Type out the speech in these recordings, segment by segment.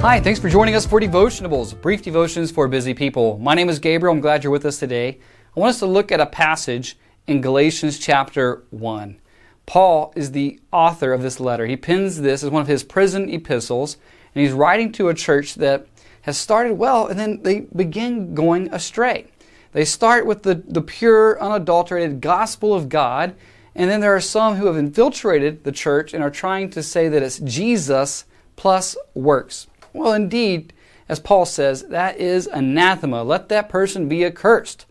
Hi, thanks for joining us for Devotionables, brief devotions for busy people. My name is Gabriel. I'm glad you're with us today. I want us to look at a passage in Galatians chapter 1. Paul is the author of this letter. He pens this as one of his prison epistles, and he's writing to a church that has started well and then they begin going astray. They start with the, the pure, unadulterated gospel of God, and then there are some who have infiltrated the church and are trying to say that it's Jesus plus works. Well, indeed, as Paul says, that is anathema. Let that person be accursed.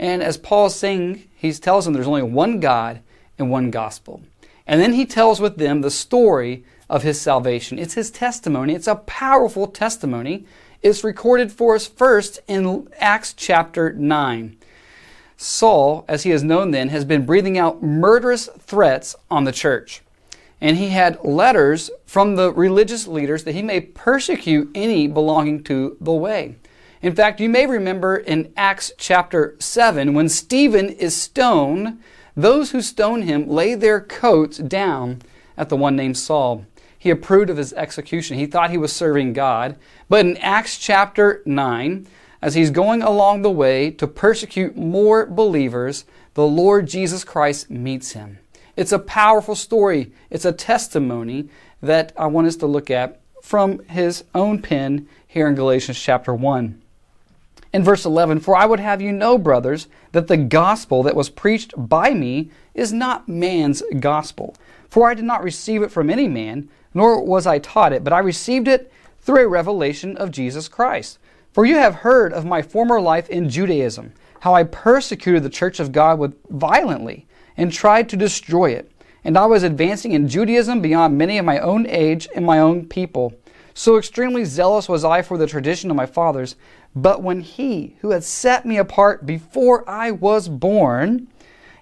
And as Paul's saying, he tells them there's only one God and one gospel. And then he tells with them the story of his salvation. It's his testimony. It's a powerful testimony. It's recorded for us first in Acts chapter 9. Saul, as he is known then, has been breathing out murderous threats on the church and he had letters from the religious leaders that he may persecute any belonging to the way. In fact, you may remember in Acts chapter 7, when Stephen is stoned, those who stoned him lay their coats down at the one named Saul. He approved of his execution. He thought he was serving God. But in Acts chapter 9, as he's going along the way to persecute more believers, the Lord Jesus Christ meets him. It's a powerful story. It's a testimony that I want us to look at from his own pen here in Galatians chapter 1. In verse 11, For I would have you know, brothers, that the gospel that was preached by me is not man's gospel. For I did not receive it from any man, nor was I taught it, but I received it through a revelation of Jesus Christ. For you have heard of my former life in Judaism, how I persecuted the church of God with violently and tried to destroy it. And I was advancing in Judaism beyond many of my own age and my own people. So extremely zealous was I for the tradition of my fathers. But when he who had set me apart before I was born,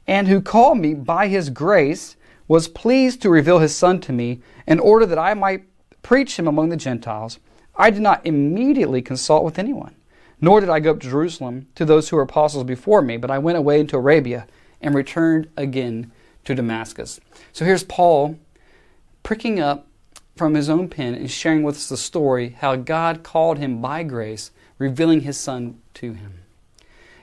and who called me by his grace, was pleased to reveal his Son to me, in order that I might preach him among the Gentiles, I did not immediately consult with anyone. Nor did I go up to Jerusalem to those who were apostles before me, but I went away into Arabia and returned again to Damascus. So here's Paul pricking up from his own pen and sharing with us the story how God called him by grace, revealing his son to him.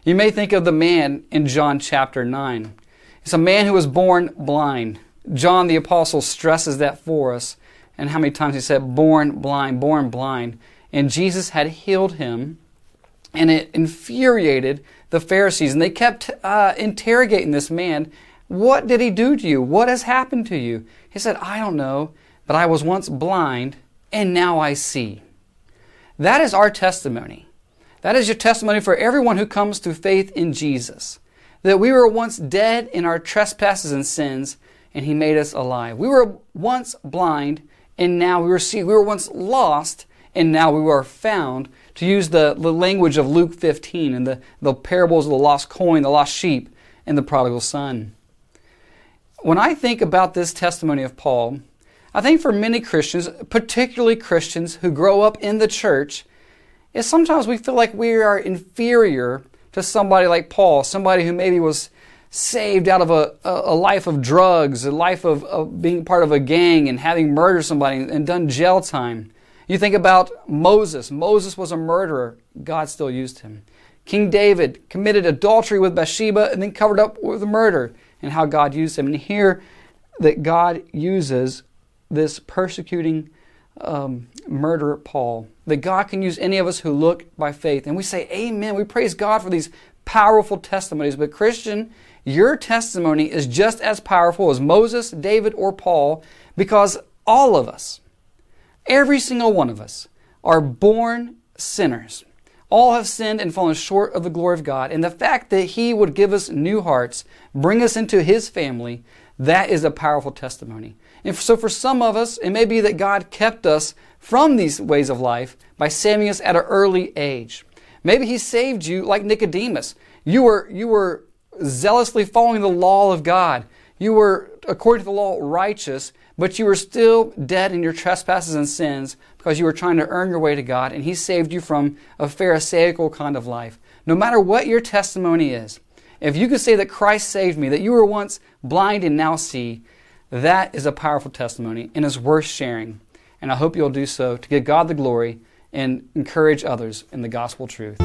You may think of the man in John chapter 9. It's a man who was born blind. John the apostle stresses that for us and how many times he said born blind, born blind. And Jesus had healed him and it infuriated the Pharisees. And they kept uh, interrogating this man. What did he do to you? What has happened to you? He said, I don't know, but I was once blind and now I see. That is our testimony. That is your testimony for everyone who comes to faith in Jesus. That we were once dead in our trespasses and sins, and He made us alive. We were once blind, and now we were see. We were once lost, and now we are found to use the, the language of Luke 15 and the, the parables of the lost coin, the lost sheep, and the prodigal son. When I think about this testimony of Paul, I think for many Christians, particularly Christians who grow up in the church, is sometimes we feel like we are inferior to somebody like Paul, somebody who maybe was saved out of a, a life of drugs, a life of, of being part of a gang and having murdered somebody and done jail time. You think about Moses. Moses was a murderer. God still used him. King David committed adultery with Bathsheba and then covered up with murder and how God used him. And here that God uses this persecuting um, murderer Paul. That God can use any of us who look by faith. And we say, Amen. We praise God for these powerful testimonies. But, Christian, your testimony is just as powerful as Moses, David, or Paul because all of us, Every single one of us are born sinners. All have sinned and fallen short of the glory of God. And the fact that He would give us new hearts, bring us into His family, that is a powerful testimony. And so for some of us, it may be that God kept us from these ways of life by saving us at an early age. Maybe He saved you like Nicodemus. You were, you were zealously following the law of God. You were, according to the law, righteous, but you were still dead in your trespasses and sins because you were trying to earn your way to God, and He saved you from a Pharisaical kind of life. No matter what your testimony is, if you can say that Christ saved me, that you were once blind and now see, that is a powerful testimony and is worth sharing. and I hope you'll do so to give God the glory and encourage others in the gospel truth.